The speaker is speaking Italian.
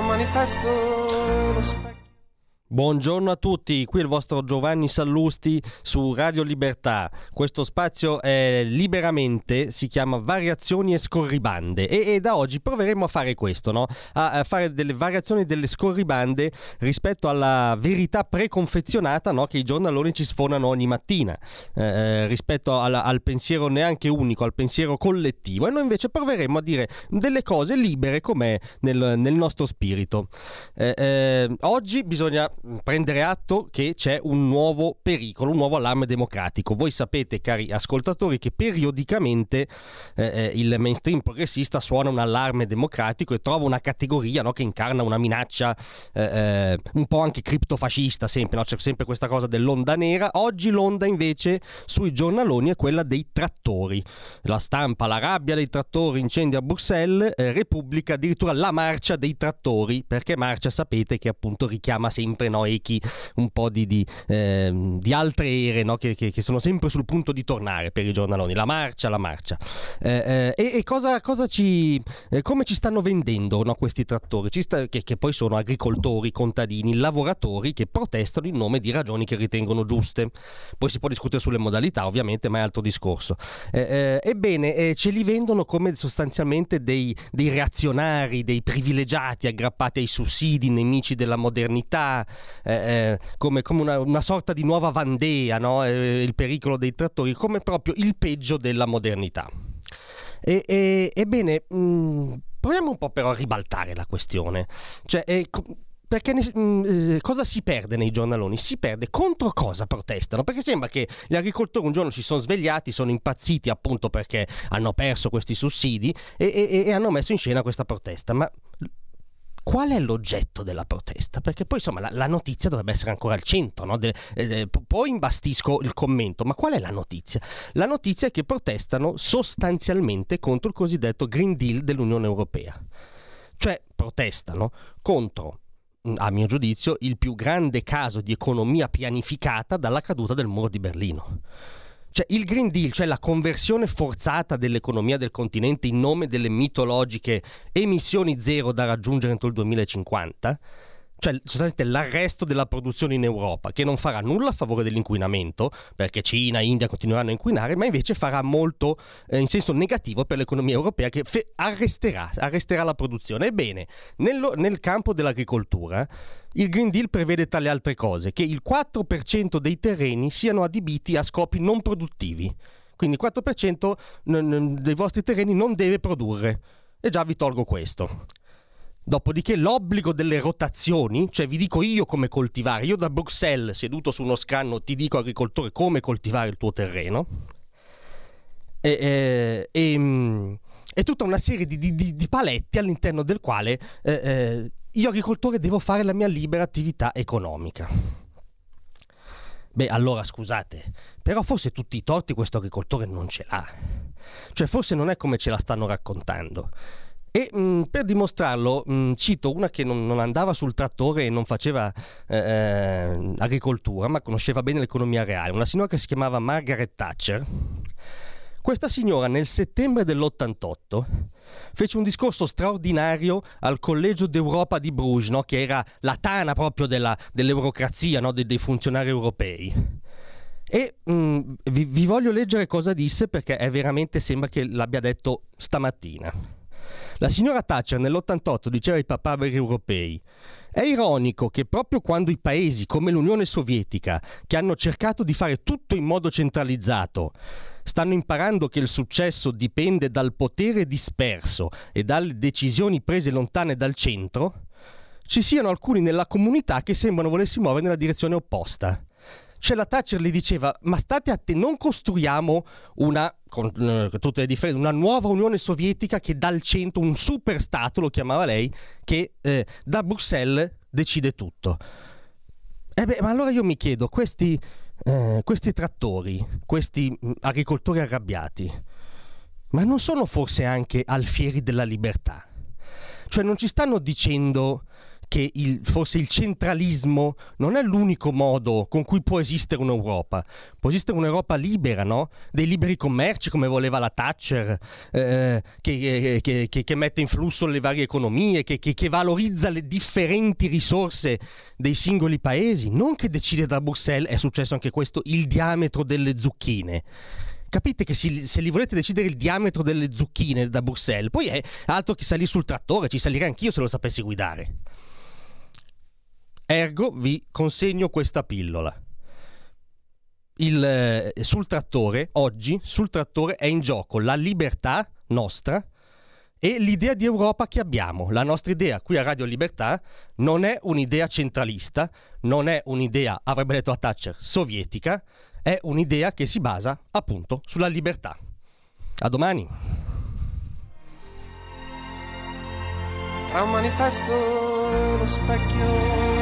Manifesto lo specchio. Buongiorno a tutti, qui il vostro Giovanni Sallusti su Radio Libertà. Questo spazio è liberamente, si chiama Variazioni e Scorribande e, e da oggi proveremo a fare questo, no? a, a, fare delle variazioni delle scorribande rispetto alla verità preconfezionata no? che i giornaloni ci sfonano ogni mattina, eh, eh, rispetto al, al, pensiero neanche unico, al pensiero collettivo. E noi invece proveremo a dire delle cose libere com'è nel, nel nostro spirito. Eh, eh oggi bisogna prendere atto che c'è un nuovo pericolo, un nuovo allarme democratico. Voi sapete, cari ascoltatori, che periodicamente eh, eh, il mainstream progressista suona un allarme democratico e trova una categoria no, che incarna una minaccia eh, eh un po' anche criptofascista, sempre, no? c'è sempre questa cosa dell'onda nera. Oggi l'onda invece sui giornaloni è quella dei trattori. La stampa, la rabbia dei trattori, incendi a Bruxelles, eh, Repubblica addirittura la marcia dei trattori, perché marcia sapete che appunto richiama sempre no, echi un po' di, di, eh, di altre ere no? che, che, che, sono sempre sul punto di tornare per i giornaloni. La marcia, la marcia. Eh, eh, e, cosa, cosa ci, eh, come ci stanno vendendo no, questi trattori? Sta, che, che, poi sono agricoltori, contadini, lavoratori che protestano in nome di ragioni che ritengono giuste. Poi si può discutere sulle modalità, ovviamente, ma è altro discorso. Eh, eh, ebbene, ce li vendono come sostanzialmente dei, dei reazionari, dei privilegiati aggrappati ai sussidi, nemici della modernità, eh, eh, come, come una, una, sorta di nuova Vandea, no? eh, il pericolo dei trattori, come proprio il peggio della modernità. E, e, ebbene, mh, mm, proviamo un po' però a ribaltare la questione. Cioè, eh, perché mh, mm, eh, cosa si perde nei giornaloni? Si perde contro cosa protestano? Perché sembra che gli agricoltori un giorno si sono svegliati, sono impazziti appunto perché hanno perso questi sussidi e, e, e hanno messo in scena questa protesta. Ma qual è l'oggetto della protesta? Perché poi insomma la, la notizia dovrebbe essere ancora al centro, no? de, eh, poi imbastisco il commento, ma qual è la notizia? La notizia è che protestano sostanzialmente contro il cosiddetto Green Deal dell'Unione Europea, cioè protestano contro a mio giudizio, il più grande caso di economia pianificata dalla caduta del muro di Berlino. Cioè, il Green Deal, cioè la conversione forzata dell'economia del continente in nome delle mitologiche emissioni zero da raggiungere entro il 2050, cioè sostanzialmente l'arresto della produzione in Europa, che non farà nulla a favore dell'inquinamento, perché Cina e India continueranno a inquinare, ma invece farà molto eh, in senso negativo per l'economia europea, che fe- arresterà, arresterà, la produzione. Ebbene, nello, nel campo dell'agricoltura, il Green Deal prevede tra le altre cose che il 4% dei terreni siano adibiti a scopi non produttivi. Quindi il 4% dei vostri terreni non deve produrre. E già vi tolgo questo. Dopodiché l'obbligo delle rotazioni, cioè vi dico io come coltivare, io da Bruxelles seduto su uno scanno ti dico agricoltore come coltivare il tuo terreno. E, e, e, mm, e tutta una serie di, di, di, paletti all'interno del quale eh, eh, io agricoltore devo fare la mia libera attività economica. Beh, allora scusate, però forse tutti i torti questo agricoltore non ce l'ha. Cioè forse non è come ce la stanno raccontando. E mh, mm, per dimostrarlo mh, cito una che non, non, andava sul trattore e non faceva eh, eh, agricoltura, ma conosceva bene l'economia reale, una signora che si chiamava Margaret Thatcher. Questa signora nel settembre dell'88 fece un discorso straordinario al Collegio d'Europa di Bruges, no? che era la tana proprio della, dell'eurocrazia, no? De, dei funzionari europei. E mh, vi, vi voglio leggere cosa disse perché è veramente sembra che l'abbia detto stamattina. La signora Thatcher nell'88 diceva ai papaberi europei è ironico che proprio quando i paesi come l'Unione Sovietica, che hanno cercato di fare tutto in modo centralizzato, stanno imparando che il successo dipende dal potere disperso e dalle decisioni prese lontane dal centro, ci siano alcuni nella comunità che sembrano volersi muovere nella direzione opposta. Cioè la Thatcher gli diceva, ma state attenti, non costruiamo una, con eh, tutte le differenze, una nuova Unione Sovietica che dal centro, un super Stato, lo chiamava lei, che eh, da Bruxelles decide tutto. E beh, ma allora io mi chiedo, questi, eh, questi trattori, questi mh, agricoltori arrabbiati, ma non sono forse anche alfieri della libertà? Cioè non ci stanno dicendo che il, forse il centralismo non è l'unico modo con cui può esistere un'Europa. Può esistere un'Europa libera, no? Dei liberi commerci come voleva la Thatcher, eh, che, che, che, che, mette in flusso le varie economie, che, valorizza le differenti risorse dei singoli paesi, non che decide da Bruxelles, è successo anche questo, il diametro delle zucchine capite che si, se li volete decidere il diametro delle zucchine da Bruxelles, poi è altro che salire sul trattore, ci salirei anch'io se lo sapessi guidare. Ergo vi consegno questa pillola. Il, eh, sul trattore, oggi, sul trattore è in gioco la libertà nostra e l'idea di Europa che abbiamo. La nostra idea qui a Radio Libertà non è un'idea centralista, non è un'idea, avrebbe detto a Thatcher, sovietica, è un'idea che si basa appunto sulla libertà. A domani. Tra un manifesto e lo specchio